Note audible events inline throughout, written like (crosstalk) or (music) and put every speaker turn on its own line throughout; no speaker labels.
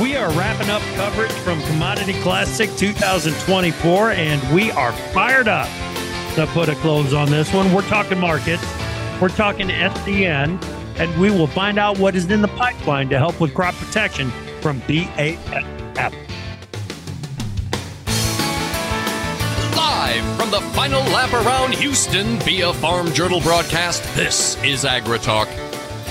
We are wrapping up coverage from Commodity Classic 2024, and we are fired up to put a close on this one. We're talking markets, we're talking SCN, and we will find out what is in the pipeline to help with crop protection from BASF.
Live from the final lap around Houston via Farm Journal broadcast, this is AgriTalk.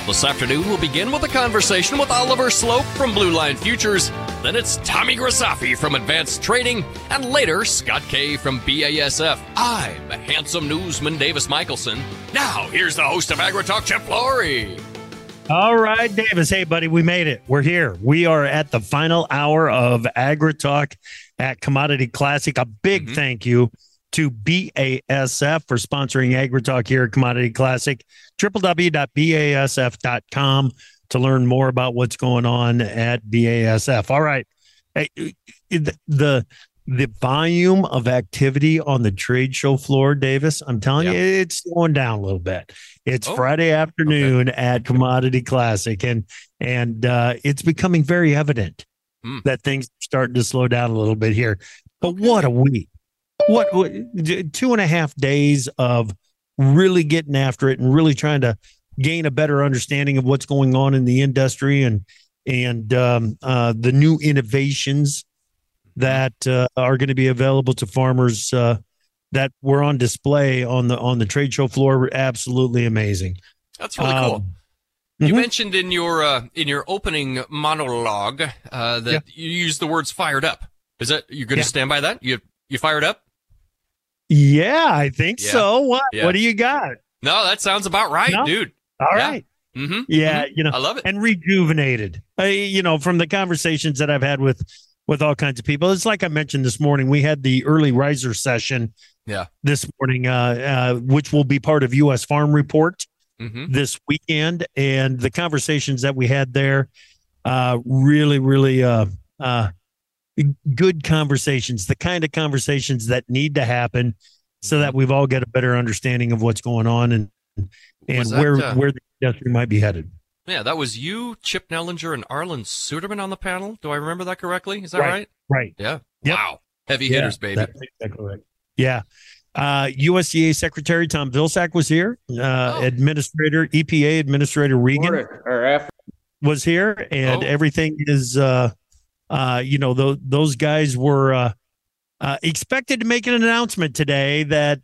This afternoon, we'll begin with a conversation with Oliver Sloup from Blue Line Futures. Then it's Tommy Grisafi from Advance Trading, and later, Scott Kay from BASF. I'm handsome newsman Davis Michaelsen. Now, here's the host of AgriTalk, Chip Flory.
All right, Davis. Hey, buddy, we made it. We're here. We are at the final hour of AgriTalk at Commodity Classic. A big mm-hmm. thank you to BASF for sponsoring AgriTalk here at Commodity Classic. www.basf.com to learn more about what's going on at BASF. All right. The the volume of activity on the trade show floor, Davis, I'm telling yeah. you, it's slowing down a little bit. It's oh, Friday afternoon okay. at Commodity Classic, and and uh, it's becoming very evident mm. that things are starting to slow down a little bit here. But okay. what a week! What, what two and a half days of really getting after it and really trying to gain a better understanding of what's going on in the industry and and um, uh, the new innovations that uh, are going to be available to farmers uh, that were on display on the on the trade show floor. were Absolutely amazing.
That's really um, cool. You mm-hmm. mentioned in your uh, in your opening monologue uh, that yeah. you used the words "fired up." Is that you're going to yeah. stand by that? You you fired up?
Yeah, I think yeah. so. What? Yeah. What do you got?
No, that sounds about right, no? dude.
All yeah. right.
Mm-hmm.
Yeah, mm-hmm. you know,
I love it.
And rejuvenated. Uh, you know, from the conversations that I've had with with all kinds of people. It's like I mentioned this morning. We had the early riser session.
Yeah.
This morning, uh, uh, which will be part of U.S. Farm Report mm-hmm. this weekend, and the conversations that we had there, uh, really, really, uh, uh, good conversations, the kind of conversations that need to happen so that mm-hmm. we've all got a better understanding of what's going on and and that, where uh, where the industry might be headed.
Yeah, that was you, Chip Nellinger, and Arlan Suderman on the panel. Do I remember that correctly? Is that right?
Right. right.
Yeah. Yep. Wow. Heavy hitters,
yeah,
baby.
exactly right. Yeah. Uh, USDA Secretary Tom Vilsack was here. Uh, oh. Administrator, EPA Administrator Regan was here, and oh. everything is uh, uh, you know, those those guys were uh, uh, expected to make an announcement today that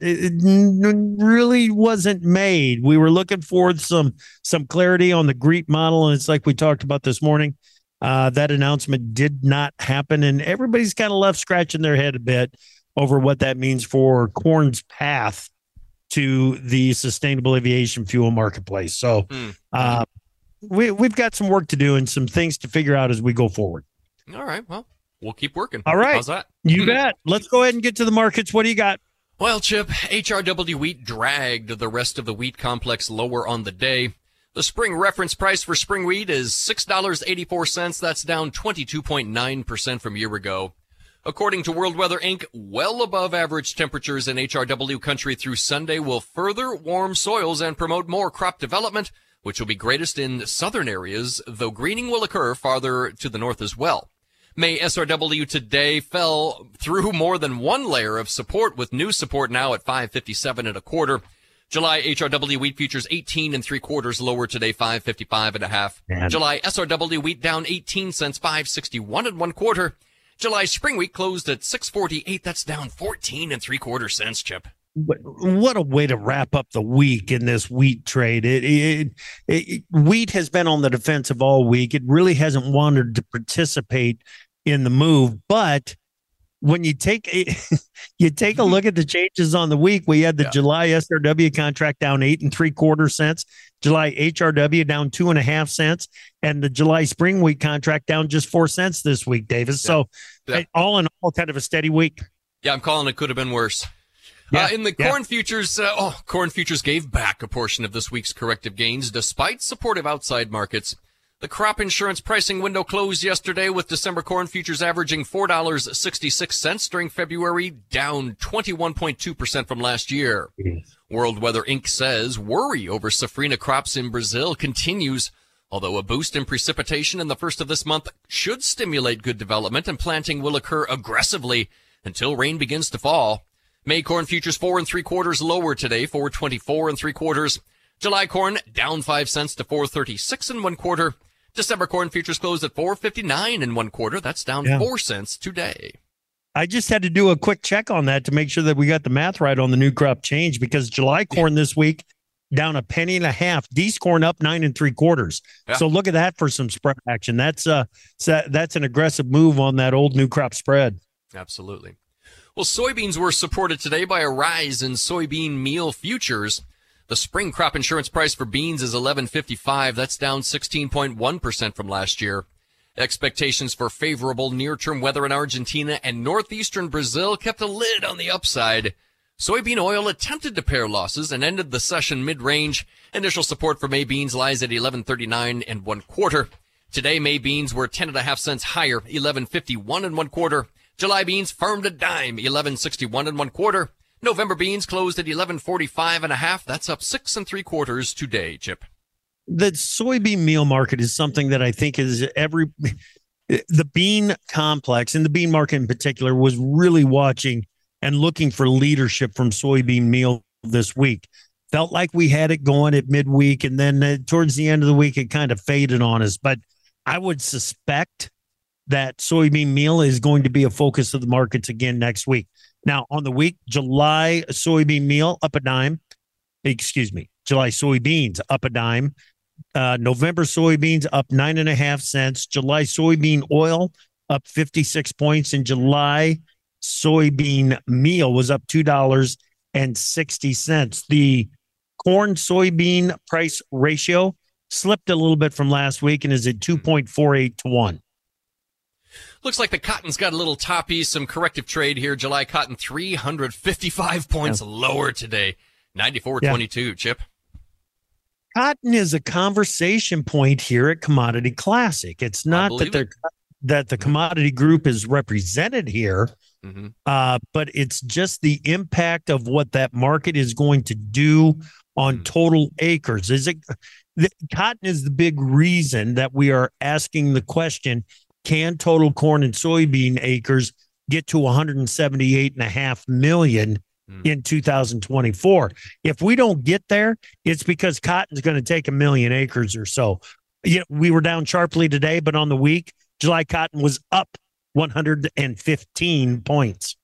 really wasn't made. We were looking for some some clarity on the GREET model, and it's like we talked about this morning. Uh, that announcement did not happen, and everybody's kind of left scratching their head a bit over what that means for corn's path to the sustainable aviation fuel marketplace. So, mm. uh, we we've got some work to do and some things to figure out as we go forward.
All right. Well, we'll keep working.
All right.
How's that?
You bet. Let's go ahead and get to the markets. What do you got?
Well, Chip, HRW wheat dragged the rest of the wheat complex lower on the day. The spring reference price for spring wheat is $6.84. That's down 22.9% from year ago. According to World Weather Inc., well above average temperatures in HRW country through Sunday will further warm soils and promote more crop development, which will be greatest in southern areas, though greening will occur farther to the north as well. May SRW today fell through more than one layer of support with new support now at 557 and a quarter. July HRW wheat futures 18 and three quarters lower today, 555 and a half. Man. July SRW wheat down 18 cents, 561 and one quarter. July spring wheat closed at 648. That's down 14 and three quarter cents, Chip.
What a way to wrap up the week in this wheat trade. It, it, it, wheat has been on the defensive all week. It really hasn't wanted to participate in the move. But when you take a, (laughs) you take a mm-hmm. look at the changes on the week, we had the yeah. July SRW contract down eight and three quarter cents. July HRW down two and a half cents, and the July spring wheat contract down just four cents this week, Davis. Yeah. So, yeah. all in all, kind of a steady week.
Yeah, I'm calling it could have been worse. Yeah, uh, in the corn yeah. futures, uh, oh, corn futures gave back a portion of this week's corrective gains despite supportive outside markets. The crop insurance pricing window closed yesterday with December corn futures averaging $4.66 during February, down 21.2% from last year. World Weather Inc. says worry over safrinha crops in Brazil continues, although a boost in precipitation in the first of this month should stimulate good development and planting will occur aggressively until rain begins to fall. May corn futures four and three quarters lower today, 424 and three quarters. July corn down five cents to 436 and one quarter. December corn futures closed at 459 and one quarter. That's down yeah. four cents today.
I just had to do a quick check on that to make sure that we got the math right on the new crop change because July corn this week down a penny and a half. D's corn up nine and three quarters. Yeah. So look at that for some spread action. That's uh that's an aggressive move on that old new crop spread.
Absolutely. Well, soybeans were supported today by a rise in soybean meal futures. The spring crop insurance price for beans is 11.55. That's down 16.1% from last year. Expectations for favorable near-term weather in Argentina and northeastern Brazil kept a lid on the upside. Soybean oil attempted to pare losses and ended the session mid-range. Initial support for May beans lies at 11.39 and one quarter. Today, May beans were 10 and a half cents higher, 11.51 and one quarter. July beans firmed a dime, 1161 and one quarter. November beans closed at 1145 and a half. That's up six and three quarters today, Chip.
The soybean meal market is something that I think is every the bean complex and the bean market in particular was really watching and looking for leadership from soybean meal this week. Felt like we had it going at midweek, and then uh, towards the end of the week, it kind of faded on us. But I would suspect that soybean meal is going to be a focus of the markets again next week. Now, on the week, July soybean meal up a dime. Excuse me, July soybeans up a dime. Uh, November soybeans up nine and a half cents. July soybean oil up 56 points. And July soybean meal was up $2.60. The corn soybean price ratio slipped a little bit from last week and is at 2.48 to 1.
Looks like the cotton's got a little toppy, some corrective trade here. July cotton 355 (laughs) points yeah. lower today. 94.22, yeah. Chip.
Cotton is a conversation point here at Commodity Classic. It's not that they're that the commodity group is represented here, mm-hmm. uh, but it's just the impact of what that market is going to do on mm-hmm. total acres. Is it the, cotton is the big reason that we are asking the question can total corn and soybean acres get to 178 and a half million mm. in 2024. If we don't get there, it's because cotton's going to take a million acres or so. Yeah, we were down sharply today, but on the week, July cotton was up 115 points.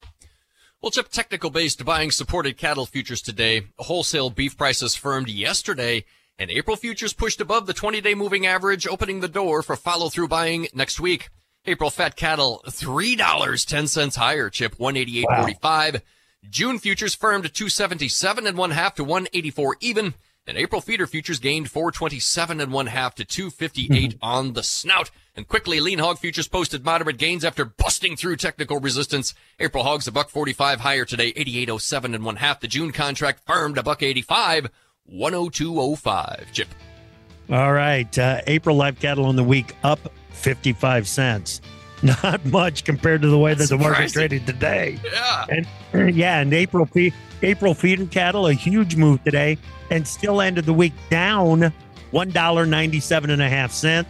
Well, Chip, technical based buying supported cattle futures today. Wholesale beef prices firmed yesterday and April futures pushed above the 20-day moving average, opening the door for follow-through buying next week. April fat cattle, $3.10 higher, chip 188.45. Wow. June futures firmed 277 and one half to 184 even. And April feeder futures gained 427 and one half to 258 mm-hmm. on the snout. And quickly, lean hog futures posted moderate gains after busting through technical resistance. April hogs a buck 45 higher today, 88.07 and one half. The June contract firmed a buck 85. 10205. Chip.
All right. Uh, April live cattle on the week up 55 cents. (laughs) Not much compared to the way That's that the market traded today.
Yeah.
And (clears throat) yeah, and April April feeder cattle a huge move today and still ended the week down $1.97 and a half cent.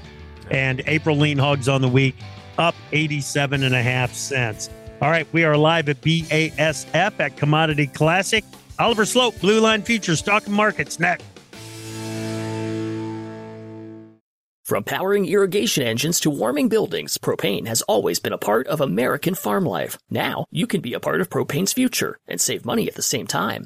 And April lean hogs on the week up 87 and a half cents. All right, we are live at BASF at Commodity Classic. Oliver Sloup, Blue Line Futures, Stock Markets next.
From powering irrigation engines to warming buildings, propane has always been a part of American farm life. Now, you can be a part of propane's future and save money at the same time.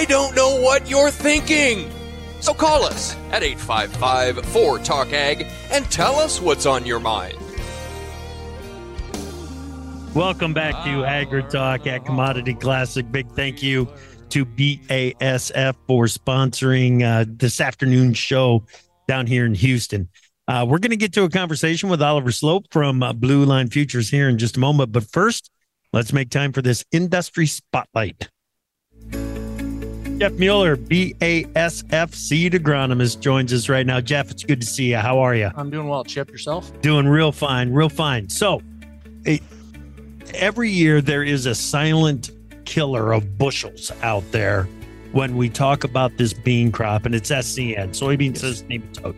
I don't know what you're thinking. So call us at 855 4 Talk Ag and tell us what's on your mind.
Welcome back to Agri Talk at Commodity Classic. Big thank you to BASF for sponsoring uh, this afternoon show down here in Houston. Uh, we're going to get to a conversation with Oliver Sloup from uh, Blue Line Futures here in just a moment. But first, let's make time for this industry spotlight. Jeff Mueller, BASF agronomist, joins us right now. Jeff, it's good to see you. How are you?
I'm doing well. Chip, yourself?
Doing real fine, real fine. So, it, every year there is a silent killer of bushels out there when we talk about this bean crop, and it's SCN, soybean cyst nematode.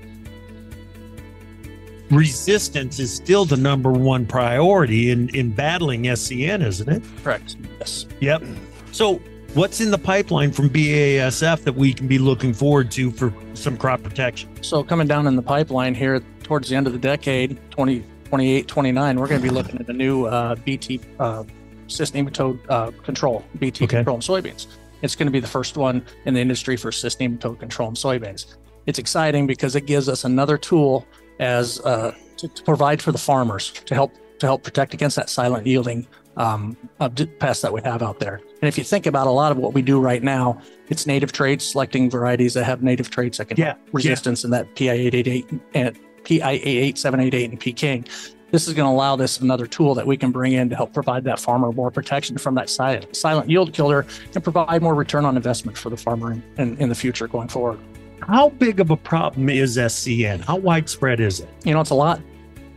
Resistance is still the number one priority in, in battling SCN, isn't it?
Correct. Yes.
Yep. So, what's in the pipeline from BASF that we can be looking forward to for some crop protection?
So, coming down in the pipeline here towards the end of the decade, 2028, 29, we're going to be looking at a new uh, BT uh, cyst nematode uh, control, BT
Okay.
control in soybeans. It's going to be the first one in the industry for cyst nematode control in soybeans. It's exciting because it gives us another tool as uh, to, to provide for the farmers to help to help protect against that silent yielding um, pest that we have out there. And if you think about a lot of what we do right now, it's native traits, selecting varieties that have native traits that can
Yeah,
resistance in that PI 888 and eh, PI 88788 and Peking. This is going to allow this another tool that we can bring in to help provide that farmer more protection from that silent, silent yield killer and provide more return on investment for the farmer in, in, in the future going forward.
How big of a problem is SCN? How widespread is it?
you know, it's a lot.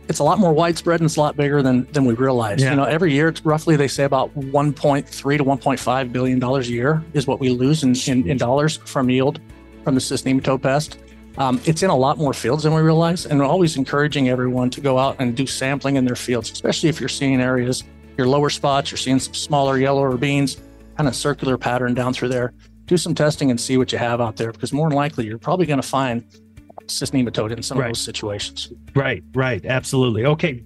It's a lot more widespread and it's a lot bigger than than we realize.
Yeah.
You know, every year it's roughly they say about 1.3 to 1.5 billion dollars a year is what we lose in, in, in dollars from yield from the cyst nematode pest. Um, it's in a lot more fields than we realize, and we're always encouraging everyone to go out and do sampling in their fields, especially if you're seeing areas, your lower spots, you're seeing some smaller yellower beans, kind of circular pattern down through there. Do some testing and see what you have out there, because more than likely you're probably going to find cyst nematode in some
Right.
of those situations.
Right, right, absolutely. Okay,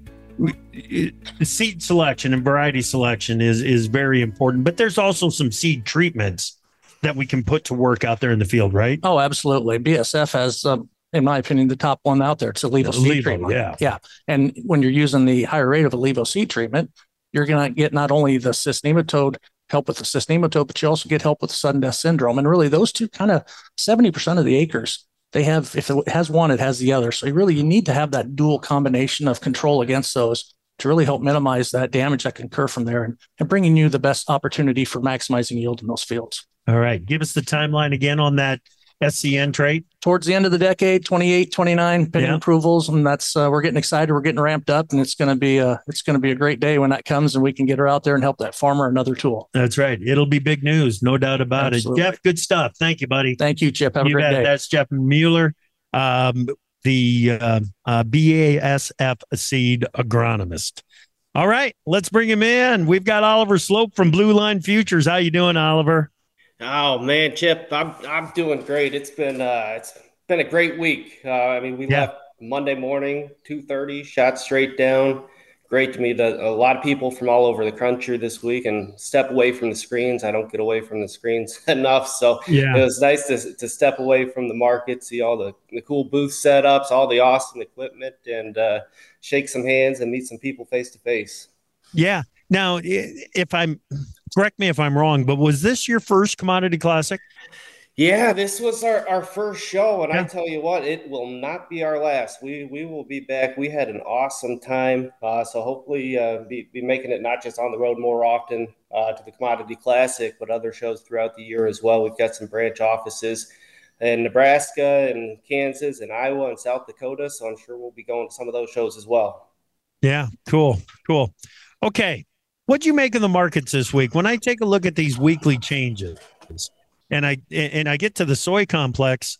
seed selection and variety selection is is very important, but there's also some seed treatments that we can put to work out there in the field, right?
Oh, absolutely. BSF has, um, in my opinion, the top one out there. It's
ILeVO
seed treatment.
yeah.
yeah. And when you're using the higher rate of ILeVO seed treatment, you're going to get not only the cyst nematode help with the cyst nematode, but you also get help with sudden death syndrome. And really, those two kind of seventy percent of the acres they have. If it has one, it has the other. So you really you need to have that dual combination of control against those to really help minimize that damage that can occur from there and, and bringing you the best opportunity for maximizing yield in those fields.
All right, give us the timeline again on that SCN trait.
towards the end of the decade 28 29 pending
Yeah.
approvals and that's uh, we're getting excited we're getting ramped up and it's going to be a it's going to be a great day when that comes and we can get her out there and help that farmer another tool
That's right. It'll be big news, no doubt about
Absolutely.
it. Jeff, good stuff. Thank you, buddy.
thank you chip have
you
a great
bet.
day
That's Jeff Mueller, um, the uh, uh, BASF seed agronomist. All right, let's bring him in. We've got Oliver Sloup from Blue Line Futures. How you doing, Oliver?
Oh man, Chip, I'm I'm doing great. It's been uh it's been a great week. Uh, I mean, we yeah. left Monday morning, two thirty, shot straight down great to meet a, a, lot of people from all over the country this week and step away from the screens. I don't get away from the screens (laughs) enough. So yeah. it was nice to, to step away from the market, see all the, the cool booth setups, all the awesome equipment, and uh, shake some hands and meet some people face to face.
Yeah. Now, if I'm correct me if I'm wrong, but was this your first commodity classic?
Yeah, this was our, our first show, and yeah. I tell you what, it will not be our last. We we will be back. We had an awesome time, uh, so hopefully uh, be be making it not just on the road more often uh, to the Commodity Classic, but other shows throughout the year as well. We've got some branch offices in Nebraska and Kansas and Iowa and South Dakota, so I'm sure we'll be going to some of those shows as well.
Yeah, cool, cool. Okay, what'd you make of the markets this week? When I take a look at these weekly changes and I and I get to the soy complex.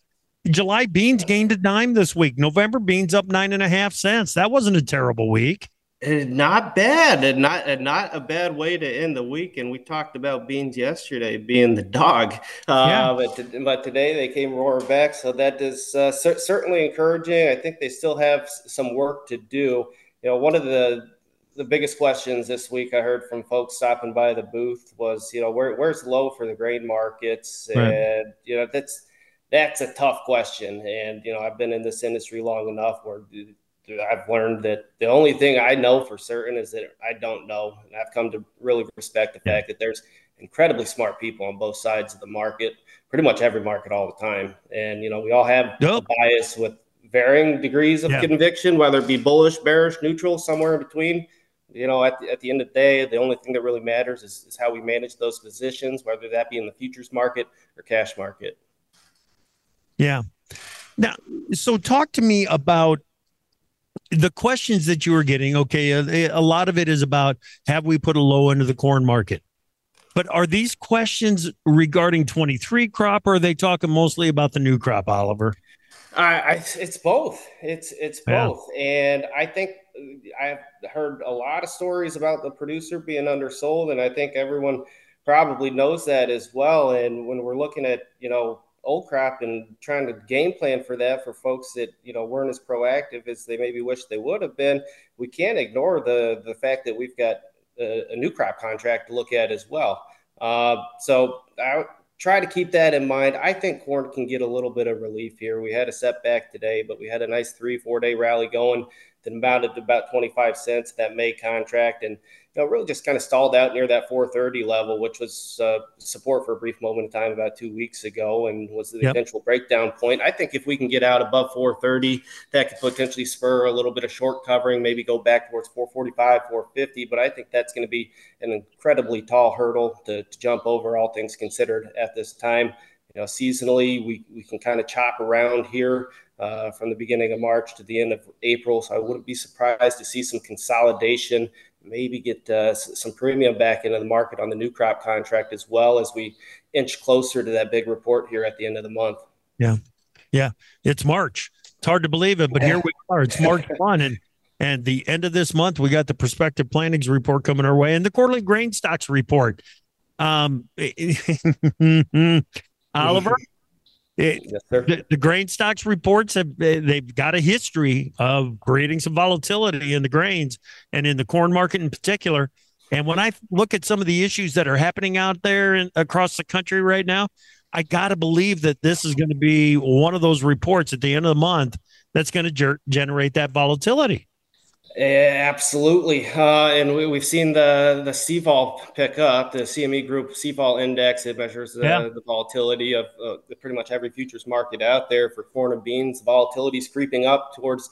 July beans gained a dime this week. November beans up nine and a half cents. That wasn't a terrible week.
Uh, not bad, and not uh, not a bad way to end the week. And we talked about beans yesterday being the dog, uh, yeah. but to, but today they came roaring back. So that is uh, cer- certainly encouraging. I think they still have some work to do. You know, one of the the biggest questions this week I heard from folks stopping by the booth was, you know, where, where's low for the grain markets? Right. And, you know, that's, that's a tough question. And, you know, I've been in this industry long enough where I've learned that the only thing I know for certain is that I don't know. And I've come to really respect the fact that there's incredibly smart people on both sides of the market, pretty much every market all the time. And, you know, we all have a bias with varying degrees of yeah. conviction, whether it be bullish, bearish, neutral, somewhere in between you know, at the, at the end of the day, the only thing that really matters is, is how we manage those positions, whether that be in the futures market or cash market.
Yeah. Now, so talk to me about the questions that you were getting. Okay, uh, a, a lot of it is about have we put a low into the corn market? But are these questions regarding 23 crop or are they talking mostly about the new crop, Oliver?
I, it's both. It's it's both, yeah. and I think I've heard a lot of stories about the producer being undersold, and I think everyone probably knows that as well. And when we're looking at you know old crop and trying to game plan for that for folks that you know weren't as proactive as they maybe wish they would have been, we can't ignore the the fact that we've got a, a new crop contract to look at as well. Uh, so I try to keep that in mind. I think corn can get a little bit of relief here. We had a setback today, but we had a nice three, four day rally going that amounted to about 25 cents that May contract. And you know, really just kind of stalled out near that 430 level, which was uh, support for a brief moment of time about two weeks ago and was the yep. eventual breakdown point. I think if we can get out above 430, that could potentially spur a little bit of short covering, maybe go back towards 445, 450. But I think that's going to be an incredibly tall hurdle to, to jump over, all things considered, at this time. You know, seasonally, we, we can kind of chop around here uh, from the beginning of March to the end of April. So I wouldn't be surprised to see some consolidation maybe get uh, some premium back into the market on the new crop contract as well as we inch closer to that big report here at the end of the month.
Yeah. Yeah. It's March. It's hard to believe it, but here we (laughs) are. It's March 1 and and the end of this month we got the prospective plantings report coming our way and the quarterly grain stocks report. Um (laughs) Oliver, it, yes, the, the, grain stocks reports have they've got a history of creating some volatility in the grains and in the corn market in particular. And when I look at some of the issues that are happening out there in, across the country right now, I got to believe that this is going to be one of those reports at the end of the month that's going to ger- generate that volatility.
Yeah, absolutely, uh, and we, have seen the the CVOL pick up. The CME Group CVOL Index it measures the, yeah. the volatility of uh, pretty much every futures market out there for corn and beans. Volatility is creeping up towards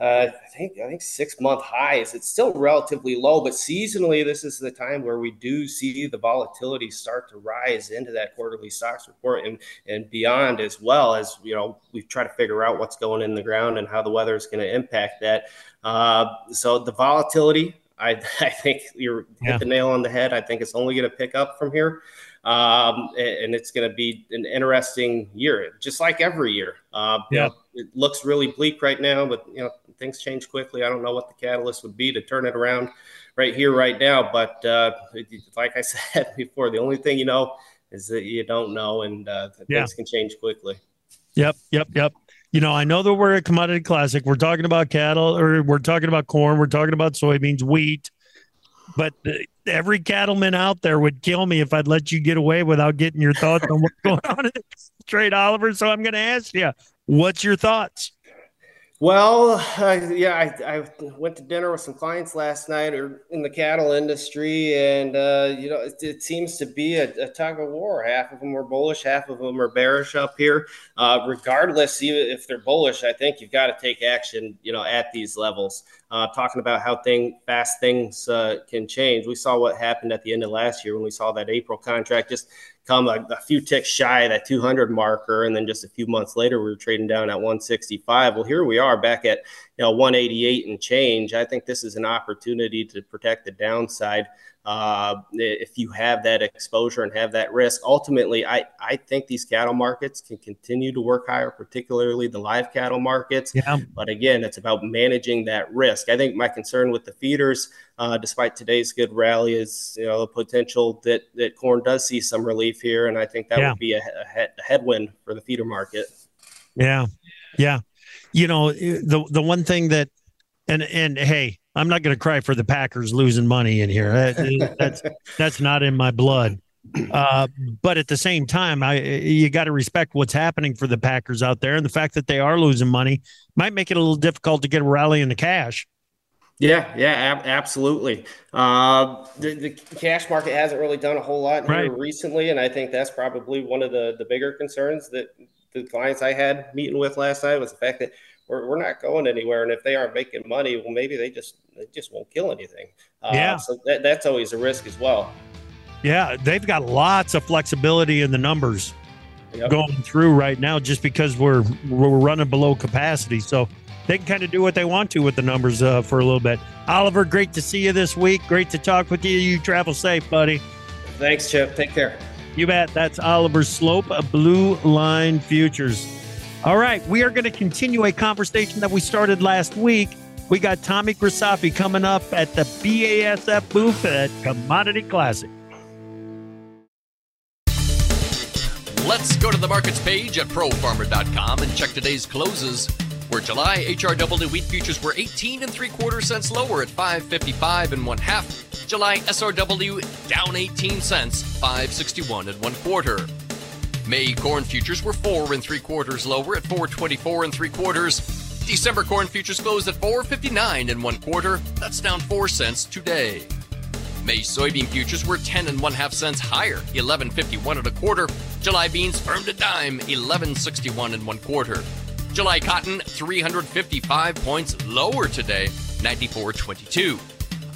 uh, I think I think six month highs. It's still relatively low, but seasonally, this is the time where we do see the volatility start to rise into that quarterly stocks report and and beyond, as well as you know we try to figure out what's going in the ground and how the weather is going to impact that. Uh, so the volatility, I, (laughs) I think you yeah. hit the nail on the head. I think it's only going to pick up from here. Um, and it's going to be an interesting year, just like every year. Uh, yeah. It looks really bleak right now, but you know things change quickly. I don't know what the catalyst would be to turn it around right here, right now. But uh, like I (laughs) said before, the only thing you know is that you don't know, and uh, yeah. things can change quickly.
Yep, yep, yep. You know, I know that we're a commodity classic. We're talking about cattle, or we're talking about corn. We're talking about soybeans, wheat. But every cattleman out there would kill me if I'd let you get away without getting your thoughts on what's (laughs) going on in trade, Oliver. So I'm going to ask you, what's your thoughts?
Well, yeah, I, I, went to dinner with some clients last night or in the cattle industry, and uh, you know, it, it, seems to be a, a, tug of war. Half of them are bullish, half of them are bearish up here. Uh, regardless, even if they're bullish, I think you've got to take action. You know, at these levels. Uh, talking about how thing fast things uh, can change. We saw what happened at the end of last year when we saw that April contract just come a, a, few ticks shy of that 200 marker, and then just a few months later, we were trading down at 165. Well, here we are back at you know 188 and change. I think this is an opportunity to protect the downside uh, if you have that exposure and have that risk. Ultimately, I, I think these cattle markets can continue to work higher, particularly the live cattle markets. Yeah. But again, it's about managing that risk. I think my concern with the feeders, uh, despite today's good rally, is you know the potential that that corn does see some relief here, and I think that yeah. would be a, a, a headwind for the feeder market.
Yeah, yeah. You know the the one thing that and and hey I'm not going to cry for the Packers losing money in here. That, that's that's not in my blood. Uh, but at the same time, I you got to respect what's happening for the Packers out there, and the fact that they are losing money might make it a little difficult to get a rally in the cash.
Yeah, yeah, ab- absolutely. Uh, the, the, cash market hasn't really done a whole lot right. recently, and I think that's probably one of the the bigger concerns that the clients I had meeting with last night was the fact that we're, we're not going anywhere. And if they aren't making money, well, maybe they just they just won't kill anything. Uh, yeah. So that, that's always a risk as well.
Yeah, they've got lots of flexibility in the numbers yep. going through right now, just because we're we're running below capacity. So they can kind of do what they want to with the numbers uh, for a little bit. Oliver, great to see you this week. Great to talk with you. You travel safe, buddy.
Thanks, Chip. Take care.
You bet. That's Oliver Sloup, a Blue Line Futures. All right, we are going to continue a conversation that we started last week. We got Tommy Grisafi coming up at the BASF booth at Commodity Classic.
Let's go to the markets page at profarmer.com and check today's closes. Where July HRW wheat futures were 18 and three quarter cents lower at 555 and one half. July SRW down 18 cents, 561 and one quarter. May corn futures were four and three quarters lower at 424 and three quarters. December corn futures closed at 459 and one quarter. That's down four cents today. May soybean futures were 10 and one half cents higher, 1151 and a quarter. July beans firmed a dime, 1161 and one quarter. July cotton 355 points lower today, 94.22.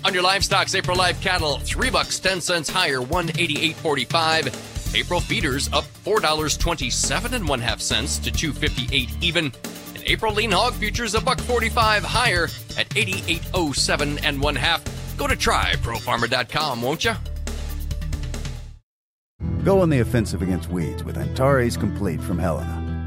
On your livestock's April live cattle, three bucks ten cents higher, 188.45. April feeders up $4.27 and one half cents to 258 even. And April lean hog futures a buck 45 higher at 88.07 and one half. Go to tryprofarmer.com, won't you?
Go on the offensive against weeds with Antares Complete from Helena.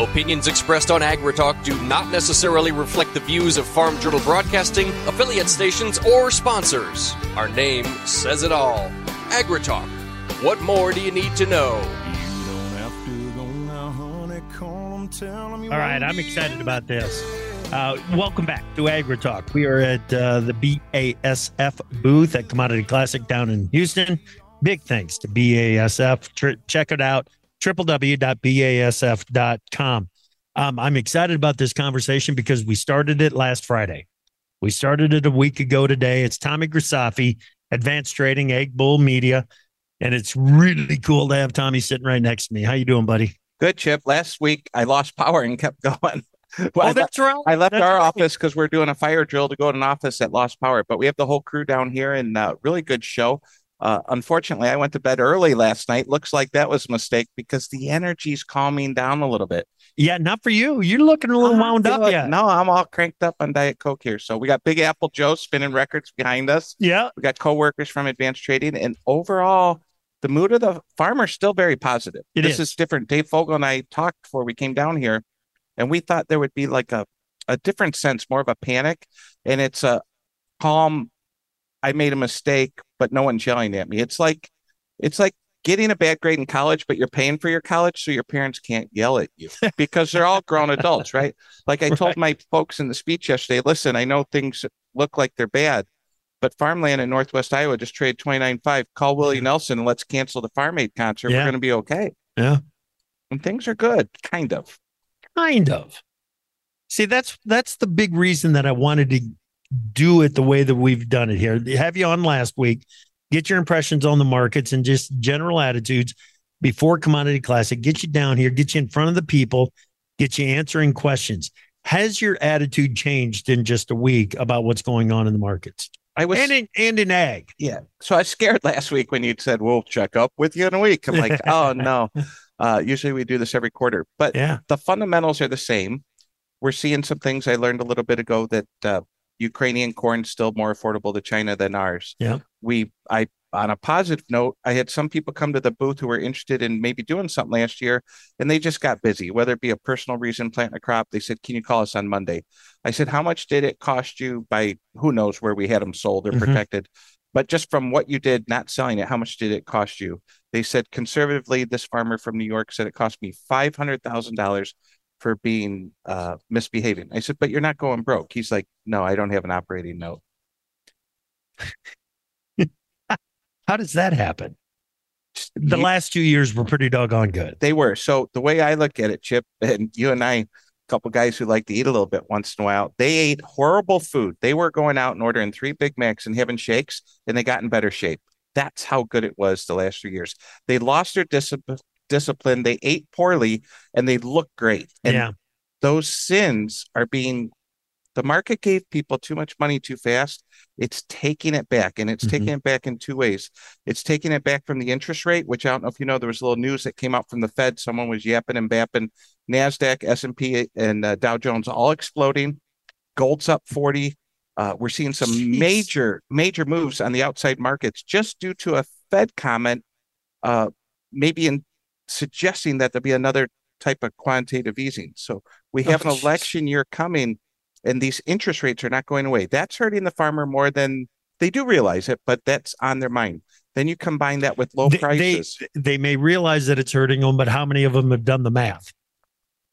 Opinions expressed on AgriTalk do not necessarily reflect the views of Farm Journal Broadcasting, affiliate stations, or sponsors. Our name says it all. AgriTalk. What more do you need to know?
All right, I'm excited about this. Uh, welcome back to AgriTalk. We are at uh, the BASF booth at Commodity Classic down in Houston. Big thanks to BASF. Tr- check it out, www.basf.com. Um, I'm excited about this conversation because we started it last Friday. We started it a week ago today. It's Tommy Grisafi, Advance Trading, Ag Bull Media, and it's really cool to have Tommy sitting right next to me. How you doing, buddy?
Good, Chip. Last week I lost power and kept (laughs) going.
Well, oh, that's right.
I left
that's
our
right.
office because we're doing a fire drill to go to an office that lost power, but we have the whole crew down here and uh, really good show. Uh, unfortunately, I went to bed early last night. Looks like that was a mistake because the energy's calming down a little bit.
Yeah, not for you. You're looking a little wound up. Yeah.
No, I'm all cranked up on Diet Coke here. So we got Big Apple Joe spinning records behind us.
Yeah.
We got coworkers from Advance Trading, and overall, the mood of the farmer is still very positive.
It
this
is.
is different. Dave Fogel and I talked before we came down here, and we thought there would be like a a different sense, more of a panic, and it's a calm. I made a mistake, but no one's yelling at me. It's like it's like getting a bad grade in college, but you're paying for your college, so your parents can't yell at you (laughs) because they're all grown adults, right? Like I (laughs) told my folks in the speech yesterday, listen, I know things look like they're bad, but farmland in Northwest Iowa just traded 29.5. Call Willie Nelson and let's cancel the Farm Aid concert.
Yeah.
We're going to be okay.
Yeah.
And things are good, kind of.
Kind of. See, that's that's the big reason that I wanted to do it the way that we've done it here. Have you on last week, get your impressions on the markets and just general attitudes before Commodity Classic, get you down here, get you in front of the people, get you answering questions. Has your attitude changed in just a week about what's going on in the markets?
I was
and in and in ag.
Yeah. So I was scared (laughs) last week when you said we'll check up with you in a week. I'm like, oh (laughs) no. Uh, usually we do this every quarter, but
Yeah.
the fundamentals are the same. We're seeing some things I learned a little bit ago that uh, Ukrainian corn still more affordable to China than ours.
Yeah.
We, I, on a positive note, I had some people come to the booth who were interested in maybe doing something last year, and they just got busy. Whether it be a personal reason, planting a crop, they said, "Can you call us on Monday?" I said, "How much did it cost you by who knows where we had them sold or
Mhm.
protected?" But just from what you did, not selling it, how much did it cost you? They said conservatively, this farmer from New York said it cost me five hundred thousand dollars for being uh, misbehaving. I said, but you're not going broke. He's like, no, I don't have an operating note. (laughs)
How does that happen? The last two years were pretty doggone good.
They were. So the way I look at it, Chip, and you and I, a couple guys who like to eat a little bit once in a while, they ate horrible food. They were going out and ordering three Big Macs and having shakes, and they got in better shape. That's how good it was the last few years. They lost their discipline. Discipline. They ate poorly, and they look great. And
yeah.
those sins are being. The market gave people too much money too fast. It's taking it back, and it's
Mhm.
taking it back in two ways. It's taking it back from the interest rate, which I don't know if you know. There was a little news that came out from the Fed. Someone was yapping and bapping. Nasdaq, S and P, and uh, Dow Jones all exploding. Gold's up forty. Uh, we're seeing some
Jeez.
major, major moves on the outside markets just due to a Fed comment, uh, maybe in suggesting that there'll be another type of quantitative easing. So we have
Oh,
an election year coming, and these interest rates are not going away. That's hurting the farmer more than they do realize it, but that's on their mind. Then you combine that with low
They-
prices.
They, they may realize that it's hurting them, but how many of them have done the math?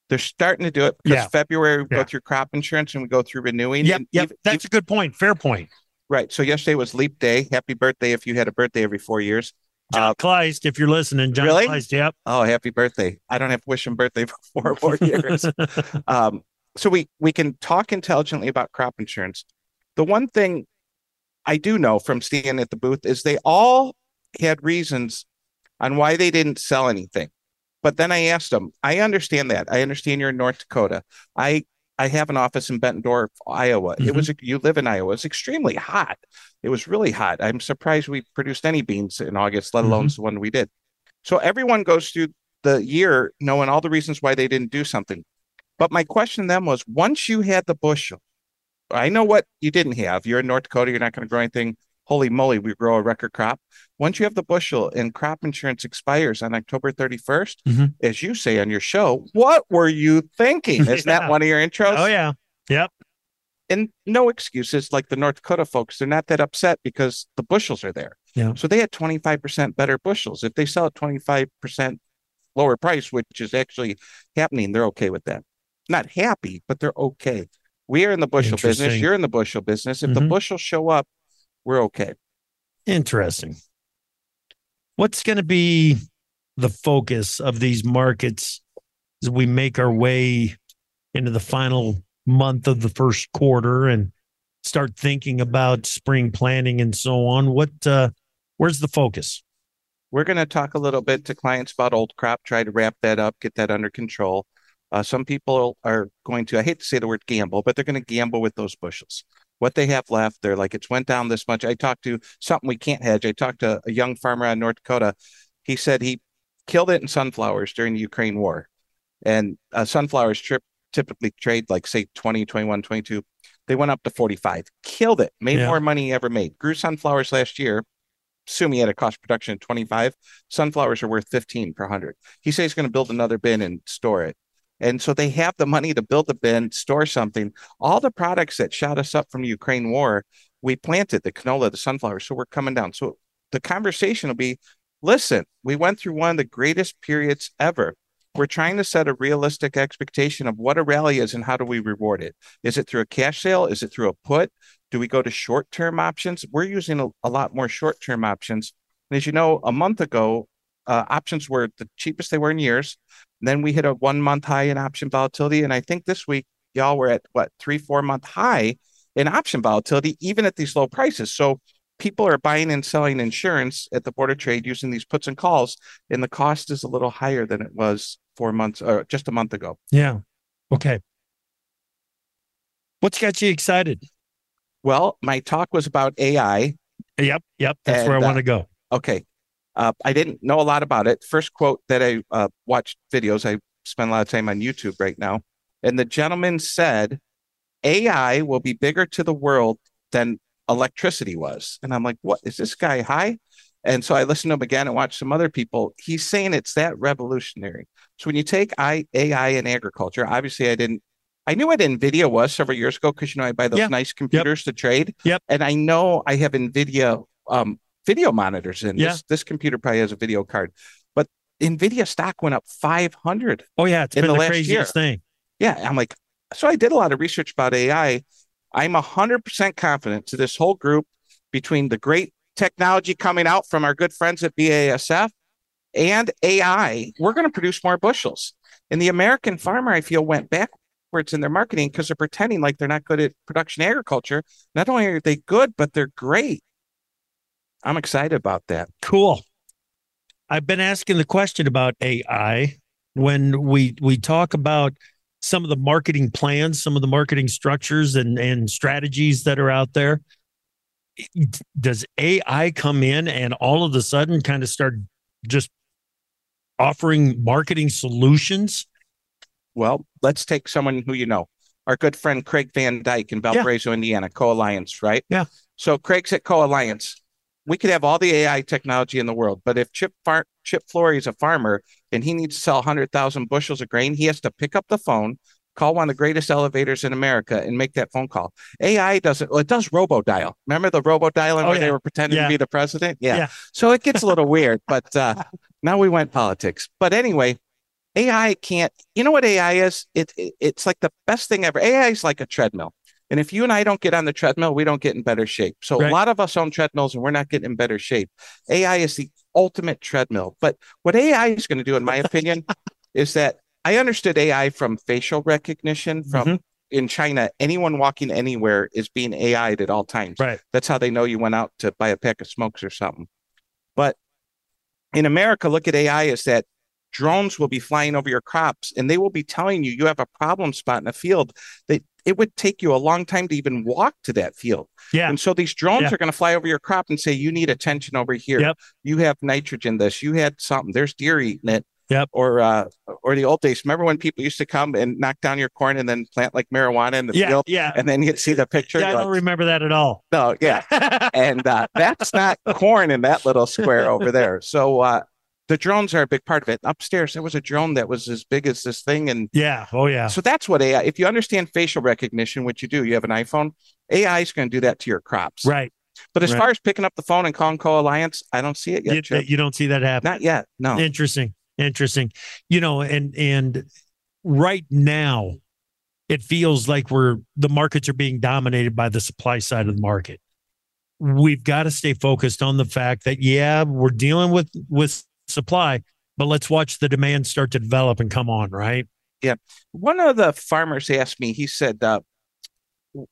They're starting to do it because
Yeah.
February we
Yeah.
go through crop insurance and we go through renewing.
Yep, yep.
even-
That's a good point. Fair point.
right. So yesterday was leap day. Happy birthday if you had a birthday every four years.
John
Uh,
Kleist, if you're listening, John
Really?
Kleist, yep.
Oh, happy birthday. I don't have to wish him birthday (laughs) for four more (laughs) years. um, so we we can talk intelligently about crop insurance. The one thing I do know from standing at the booth is they all had reasons on why they didn't sell anything. But then I asked them, I understand that. I understand you're in North Dakota. I I have an office in Bettendorf, Iowa. It was mm-hmm. you live in Iowa. It's extremely hot. It was really hot. I'm surprised we produced any beans in August, let alone mm-hmm. the one we did. So everyone goes through the year knowing all the reasons why they didn't do something. But my question to them was once you had the bushel, I know what you didn't have. You're in North Dakota, you're not going to grow anything. Holy moly, we grow a record crop. Once you have the bushel and crop insurance expires on October 31st,
Mhm.
as you say on your show, what were you thinking? (laughs) Isn't
Yeah.
that one of your intros?
Oh yeah. Yep.
and no excuses like the North Dakota folks. They're not that upset because the bushels are there.
Yeah.
So they had 25% better bushels. If they sell at 25% lower price, which is actually happening, they're okay with that. Not happy, but they're okay. We are in the bushel business. You're in the bushel business. If the
Mhm.
bushels show up, we're okay.
Interesting. What's going to be the focus of these markets as we make our way into the final month of the first quarter and start thinking about spring planning and so on? What uh where's the focus?
We're going to talk a little bit to clients about old crop, try to wrap that up, get that under control. Uh, some people are going to, I hate to say the word gamble, but they're going to gamble with those bushels. What they have left, they're like, it's went down this much. I talked to something we can't hedge. I talked to a young farmer in North Dakota. He said he killed it in sunflowers during the Ukraine war. And uh, sunflowers trip, typically trade like, say, 20, 21, 22. They went up to 45, killed it, made
Yeah.
more money he ever made. Grew sunflowers last year, assume he had a cost production of 25 sunflowers are worth 15 per 100 he says he's going to build another bin and store it and so they have the money to build a bin store something. All the products that shot us up from the ukraine war we planted the canola the sunflowers so we're coming down. So the conversation will be listen we went through one of the greatest periods ever. We're trying to set a realistic expectation of what a rally is and how do we reward it. Is it through a cash sale? Is it through a put? Do we go to short term options? We're using a, a lot more short term options. And as you know, a month ago, uh, options were the cheapest they were in years. Then we hit a one month high in option volatility. And I think this week, y'all were at what, three, four month high in option volatility, even at these low prices. So people are buying and selling insurance at the Board of Trade using these puts and calls. And the cost is a little higher than it was four months or just a month ago.
Yeah. Okay. What's got you excited?
Well, my talk was about AI.
Yep. Yep. That's
And,
where I
uh,
want to go.
Okay. Uh, I didn't know a lot about it. First quote that I uh, watched videos, I spend a lot of time on YouTube right now. And the gentleman said, AI will be bigger to the world than electricity was. And I'm like, what is this guy high? And so I listened to him again and watched some other people. He's saying it's that revolutionary. So when you take I, AI in agriculture, obviously I didn't, I knew what NVIDIA was several years ago because, you know, I buy those
Yeah.
nice computers to trade.
Yep.
And I know I have NVIDIA um, video monitors in
Yeah.
this. This computer probably has a video card. But NVIDIA stock went up 500
Oh yeah, it's
in
been
the
the,
last
craziest thing.
yeah, I'm like, so I did a lot of research about AI. I'm 100% confident to this whole group between the great technology coming out from our good friends at BASF and AI, we're going to produce more bushels. And the American farmer, I feel, went backwards in their marketing because they're pretending like they're not good at production agriculture. Not only are they good, but they're great. I'm excited about that.
Cool. I've been asking the question about AI when we we talk about some of the marketing plans, some of the marketing structures and and strategies that are out there. Does AI come in and all of a sudden kind of start just offering marketing solutions?
Well, let's take someone who you know, our good friend Craig Van Dyke in Valparaiso, Indiana, Co Alliance, right?
Yeah.
So Craig's at Co Alliance. We could have all the AI technology in the world, but if Chip Far- Chip Flory is a farmer and he needs to sell 100,000 bushels of grain, he has to pick up the phone, call one of the greatest elevators in America, and make that phone call. AI doesn't. Well, it does robo dial. Remember the robo dialing
Oh,
where they were pretending
Yeah.
to be the president? Yeah.
Yeah.
So it gets a little weird, but uh, (laughs) now we went politics. But anyway, AI can't. You know what AI is? It, it it's like the best thing ever. AI is like a treadmill. And if you and I don't get on the treadmill, we don't get in better shape. So
Right.
a lot of us own treadmills and we're not getting in better shape. AI is the ultimate treadmill. But what AI is going to do, in my opinion, (laughs) is that I understood AI from facial recognition from
Mhm.
in China. Anyone walking anywhere is being AI'd at all times.
Right.
That's how they know you went out to buy a pack of smokes or something. But in America, look at AI is that drones will be flying over your crops and they will be telling you you have a problem spot in a field that it would take you a long time to even walk to that field.
Yeah.
And so these drones
Yeah.
are going to fly over your crop and say, you need attention over here.
Yep.
You have nitrogen, this, you had something, there's deer eating it.
Yep.
Or uh, or the old days. Remember when people used to come and knock down your corn and then plant like marijuana in the
Yeah,
field?
yeah.
And then you'd see the picture.
Yeah, I don't
like,
remember that at all.
no, yeah. (laughs) and uh, that's not corn in that little square over there. So uh, the drones are a big part of it. Upstairs, there was a drone that was as big as this thing, and
Yeah. Oh yeah.
so that's what AI. If you understand facial recognition, which you do, you have an iPhone. AI is going to do that to your crops.
Right.
But as
right.
far as picking up the phone and calling Co Alliance, I don't see it yet.
You, you don't see that happen.
Not yet. No.
Interesting. Interesting. You know, and and right now it feels like we're the markets are being dominated by the supply side of the market. We've got to stay focused on the fact that yeah, we're dealing with with supply, but let's watch the demand start to develop and come on, right? Yeah.
One of the farmers asked me. He said, uh,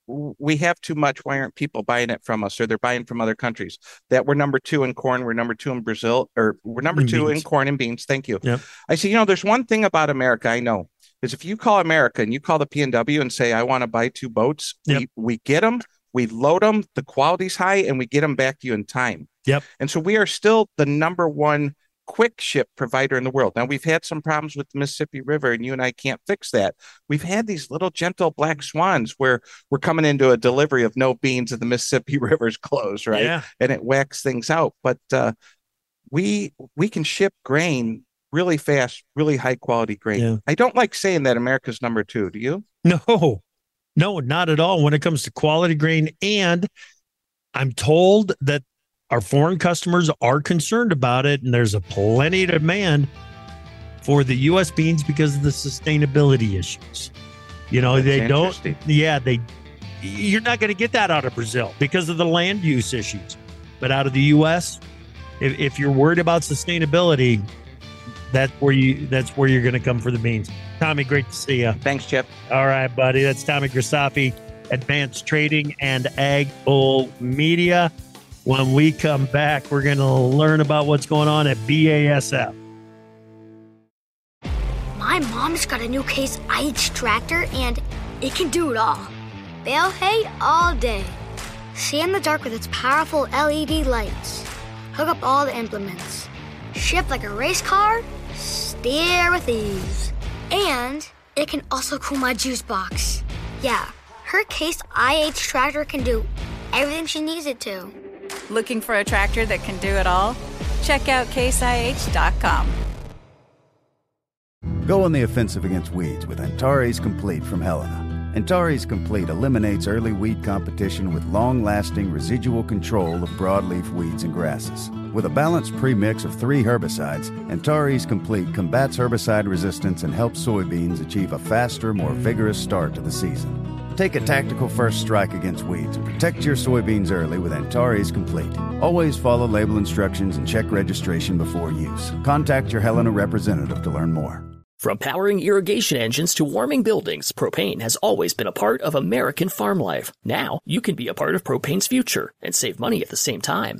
"We have too much. Why aren't people buying it from us, or they're buying from other countries? That we're number two in corn, we're number two in Brazil, or we're number
In
two in corn and beans. Thank you."
Yep.
I said, "You know, there's one thing about America I know is if you call America and you call the P and W and say I want to buy two boats,
Yep.
we we get them, we load them, the quality's high, and we get them back to you in time."
Yep.
And so we are still the number one quick ship provider in the world. Now we've had some problems with the Mississippi River, and you and I can't fix that. We've had these little gentle black swans where we're coming into a delivery of no beans and the Mississippi (laughs) River's closed, right?
Yeah.
And it whacks things out. But uh, we we can ship grain really fast, really high quality grain.
Yeah.
I don't like saying that America's number two. Do you?
No, no, not at all. When it comes to quality grain, and I'm told that our foreign customers are concerned about it, and there's a plenty of demand for the U.S. beans because of the sustainability issues. You know,
That's
they don't. Yeah, they. You're not going to get that out of Brazil because of the land use issues, but out of the U.S., if, if you're worried about sustainability, that's where you that's where you're going to come for the beans. Tommy, great to see you.
Thanks, Chip.
All right, buddy. That's Tommy Grisafi, Advance Trading and Ag Bull Media. When we come back, we're going to learn about what's going on at BASF.
My mom's got a new Case IH tractor and it can do it all. Bale hay all day. See in the dark with its powerful LED lights. Hook up all the implements. Shift like a race car. Steer with ease. And it can also cool my juice box. Yeah, her Case IH tractor can do everything she needs it to.
Looking for a tractor that can do it all? Check out caseih.com.
Go on the offensive against weeds with Antares Complete from Helena. Antares Complete eliminates early weed competition with long lasting residual control of broadleaf weeds and grasses. With a balanced premix of three herbicides, Antares Complete combats herbicide resistance and helps soybeans achieve a faster, more vigorous start to the season. Take a tactical first strike against weeds protect your soybeans early with Antares Complete. Always follow label instructions and check registration before use. Contact your Helena representative to learn more.
From powering irrigation engines to warming buildings, propane has always been a part of American farm life. Now, you can be a part of propane's future and save money at the same time.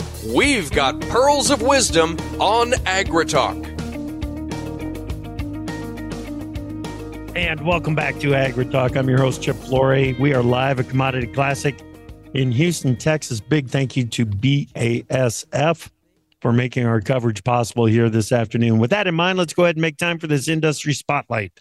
we've got pearls of wisdom on AgriTalk.
And welcome back to AgriTalk. I'm your host, Chip Flory. We are live at Commodity Classic in Houston, Texas. Big thank you to BASF for making our coverage possible here this afternoon. With that in mind, let's go ahead and make time for this industry spotlight.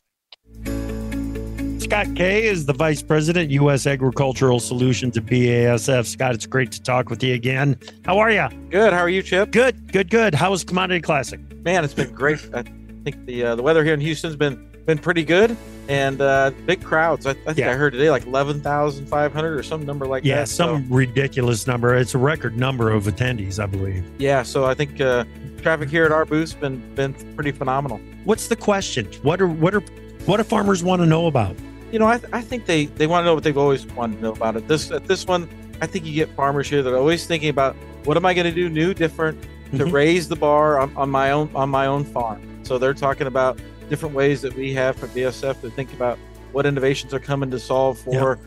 Scott Kay is the Vice President, U.S. Agricultural Solutions at BASF. Scott, it's great to talk with you again. How are you?
Good. How are you, Chip?
Good, good, good. How was Commodity Classic?
Man, it's been great. I think the uh, the weather here in Houston's been been pretty good, and uh, big crowds. I, I think
Yeah.
I heard today like eleven thousand five hundred or some number like
Yeah,
that. Yeah,
some ridiculous number. It's a record number of attendees, I believe.
yeah. So I think uh, traffic here at our booth's been been pretty phenomenal.
What's the question? What are what are what do farmers want to know about?
You know, I, th- I think they they want to know what they've always wanted to know about it. This at this one, I think you get farmers here that are always thinking about what am I going to do new, different to
Mhm.
raise the bar on, on my own on my own farm. So they're talking about different ways that we have from BSF to think about what innovations are coming to solve for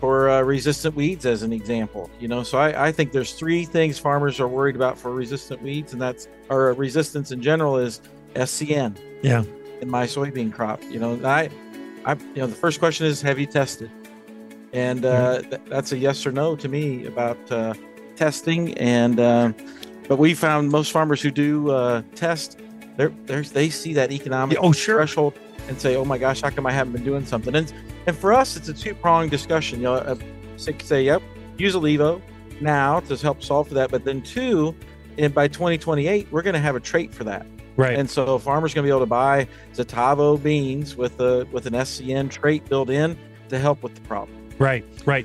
for uh, resistant weeds, as an example. You know, so I, I think there's three things farmers are worried about for resistant weeds, and that's or resistance in general is SCN.
Yeah.
In my soybean crop, you know, I, I, you know, the first question is, have you tested? And uh, th- that's a yes or no to me about uh, testing. And uh, but we found most farmers who do uh, test, they're, they're they see that economic
oh, sure.
threshold and say, oh my gosh, how come I haven't been doing something? And and for us, it's a two pronged discussion. You know, uh, say, say, yep, use ILeVO now to help solve for that. But then two, and by 2028, we're going to have a trait for that.
Right.
And so farmers going to be able to buy Xitavo beans with a with an SCN trait built in to help with the problem.
Right, right.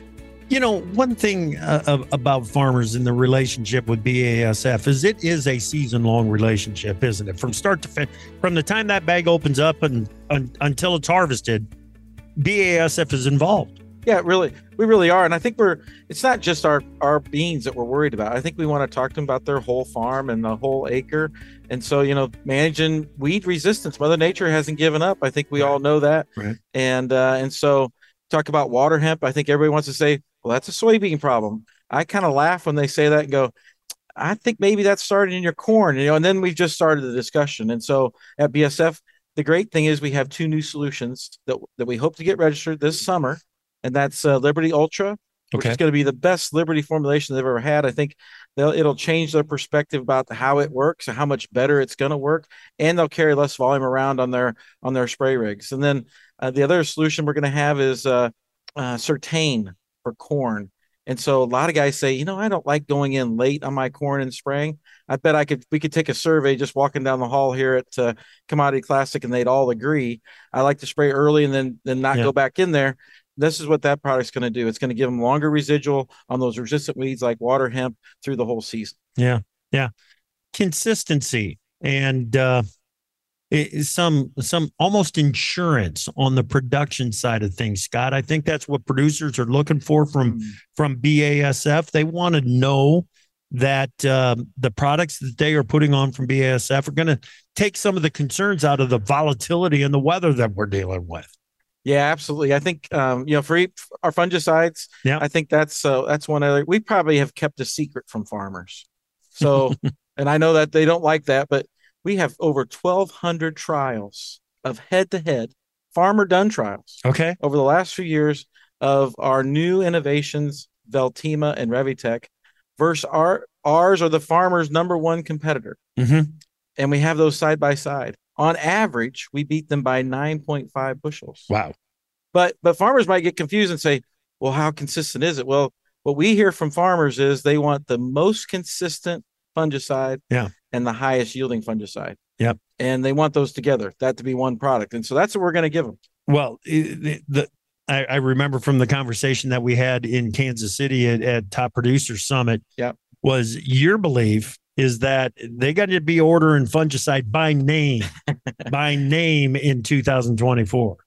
You know, one thing uh, about farmers in the relationship with BASF is it is a season long relationship, isn't it? From start to finish, from the time that bag opens up and un, until it's harvested, BASF is involved.
Yeah, really, we really are, and I think we're. It's not just our our beans that we're worried about. I think we want to talk to them about their whole farm and the whole acre, and so you know, managing weed resistance. Mother Nature hasn't given up. I think we all know that,
Right.
and uh, and so talk about water hemp. I think everybody wants to say, well, that's a soybean problem. I kind of laugh when they say that and go, I think maybe that started in your corn, you know, and then we've just started the discussion. And so at BSF, the great thing is we have two new solutions that that we hope to get registered this summer, and that's uh, Liberty Ultra, which
Okay.
is going to be the best Liberty formulation they've ever had. I think they'll it'll change their perspective about how it works and how much better it's going to work, and they'll carry less volume around on their on their spray rigs. And then uh, the other solution we're going to have is uh, uh, Surtain for corn. And so a lot of guys say, you know, I don't like going in late on my corn and spraying. I bet I could we could take a survey just walking down the hall here at uh, Commodity Classic, and they'd all agree. I like to spray early and then then not
Yeah.
go back in there. This is what that product's going to do. It's going to give them longer residual on those resistant weeds like water hemp through the whole season.
Yeah, yeah. Consistency and uh, some some almost insurance on the production side of things, Scott. I think that's what producers are looking for from from BASF. They want to know that um, the products that they are putting on from BASF are going to take some of the concerns out of the volatility and the weather that we're dealing with.
Yeah, absolutely. I think um, you know for our fungicides,
Yeah.
I think that's uh, that's one other. We probably have kept a secret from farmers. So, (laughs) and I know that they don't like that, but we have over twelve hundred trials of head-to-head farmer done trials
Okay.
over the last few years of our new innovations, Veltyma and Revytek, versus our ours are the farmer's number one competitor,
Mm-hmm.
and we have those side by side. On average, we beat them by nine point five bushels.
Wow.
But but farmers might get confused and say, "Well, how consistent is it?" Well, what we hear from farmers is they want the most consistent fungicide
Yeah.
and the highest yielding fungicide.
Yep.
And they want those together, that to be one product. And so that's what we're going to give them.
Well, i- the, the I, I remember from the conversation that we had in Kansas City at, at Top Producer Summit.
Yep.
Was your belief is that they got to be ordering fungicide by name, (laughs) by name in 2024.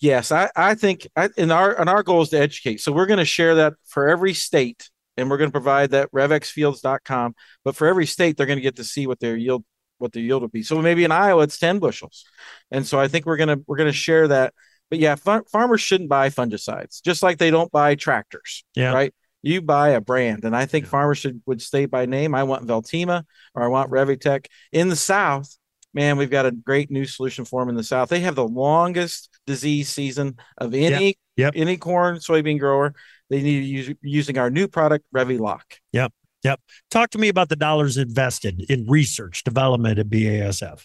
Yes, I, I think I, and our and our goal is to educate. So we're going to share that for every state, and we're going to provide that revexfields.com. But for every state, they're going to get to see what their yield what their yield will be. So maybe in Iowa, it's ten bushels, and so I think we're gonna we're gonna share that. But yeah, far, farmers shouldn't buy fungicides, just like they don't buy tractors.
Yeah.
Right. You buy a brand, and I think farmers should would state by name. I want Veltyma or I want Revytek in the South. Man, we've got a great new solution for them in the South. They have the longest disease season of any
Yep.
any corn soybean grower. They need to use using our new product Revylok.
Yep. Yep. Talk to me about the dollars invested in research development at BASF.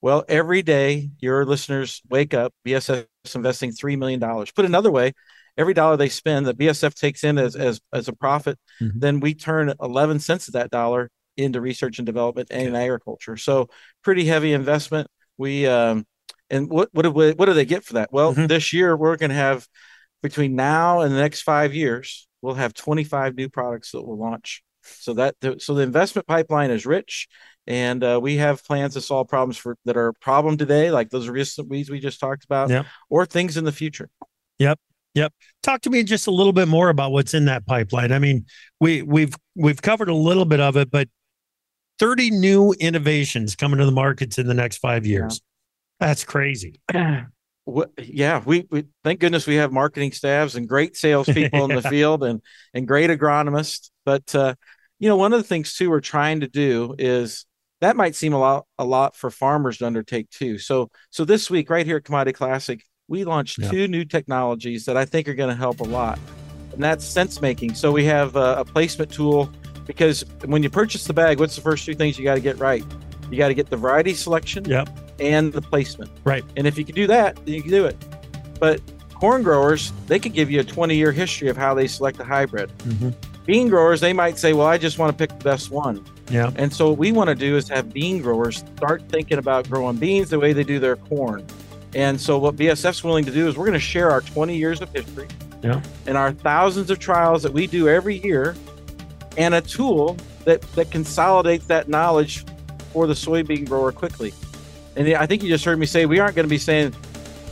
Well, every day your listeners wake up, BSF is investing $3 million. Put another way, every dollar they spend that BSF takes in as, as, as a profit,
Mhm.
then we turn 11 cents of that dollar into research and development and in agriculture. So pretty heavy investment. We, um, and what, what, do we, what do they get for that? Well,
Mhm.
this year we're going to have between now and the next five years, we'll have 25 new products that will launch. So that, so the investment pipeline is rich and uh, we have plans to solve problems for that are a problem today, like those resistant weeds we just talked about,
Yep.
or things in the future.
Talk to me just a little bit more about what's in that pipeline. I mean, we we've we've covered a little bit of it, but 30 new innovations coming to the markets in the next five years. That's crazy. (clears throat)
yeah, we, we thank goodness we have marketing staffs and great salespeople in the (laughs) field and and great agronomists. But uh, you know, one of the things too we're trying to do is that might seem a lot a lot for farmers to undertake too. So so this week right here at Commodity Classic, we launched yeah. two new technologies that I think are going to help a lot, and that's sense making. So we have a, a placement tool because when you purchase the bag, what's the first two things you got to get right? You got to get the variety selection.
Yep
and the placement.
Right.
And if you can do that, then you can do it. But corn growers, they could give you a 20 year history of how they select a hybrid. Mm-hmm. Bean growers, they might say, well, I just want to pick the best one.
Yeah.
And so what we want to do is have bean growers start thinking about growing beans the way they do their corn. And so what BASF's willing to do is we're going to share our 20 years of history
yeah.
and our thousands of trials that we do every year and a tool that, that consolidates that knowledge for the soybean grower quickly. And I think you just heard me say we aren't going to be saying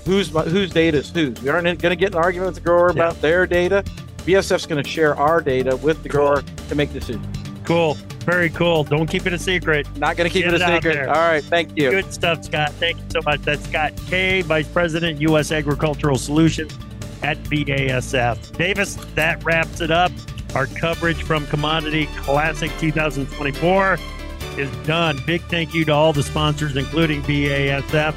whose whose data is whose. We aren't going to get an argument with the grower yeah. about their data. BASF's going to share our data with the grower to make decisions.
Cool. Very cool. Don't keep it a secret.
Not going to keep Get it a secret. All right. Thank you.
Good stuff, Scott. Thank you so much. That's Scott Kay, Vice President, U.S. Agricultural Solutions at BASF. Davis, that wraps it up. Our coverage from Commodity Classic 2024 is done. Big thank you to all the sponsors, including BASF.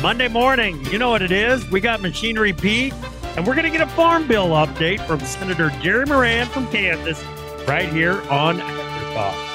Monday morning, you know what it is. We got Machinery Pete, and we're going to get a farm bill update from Senator Jerry Moran from Kansas right here on AgriTalk.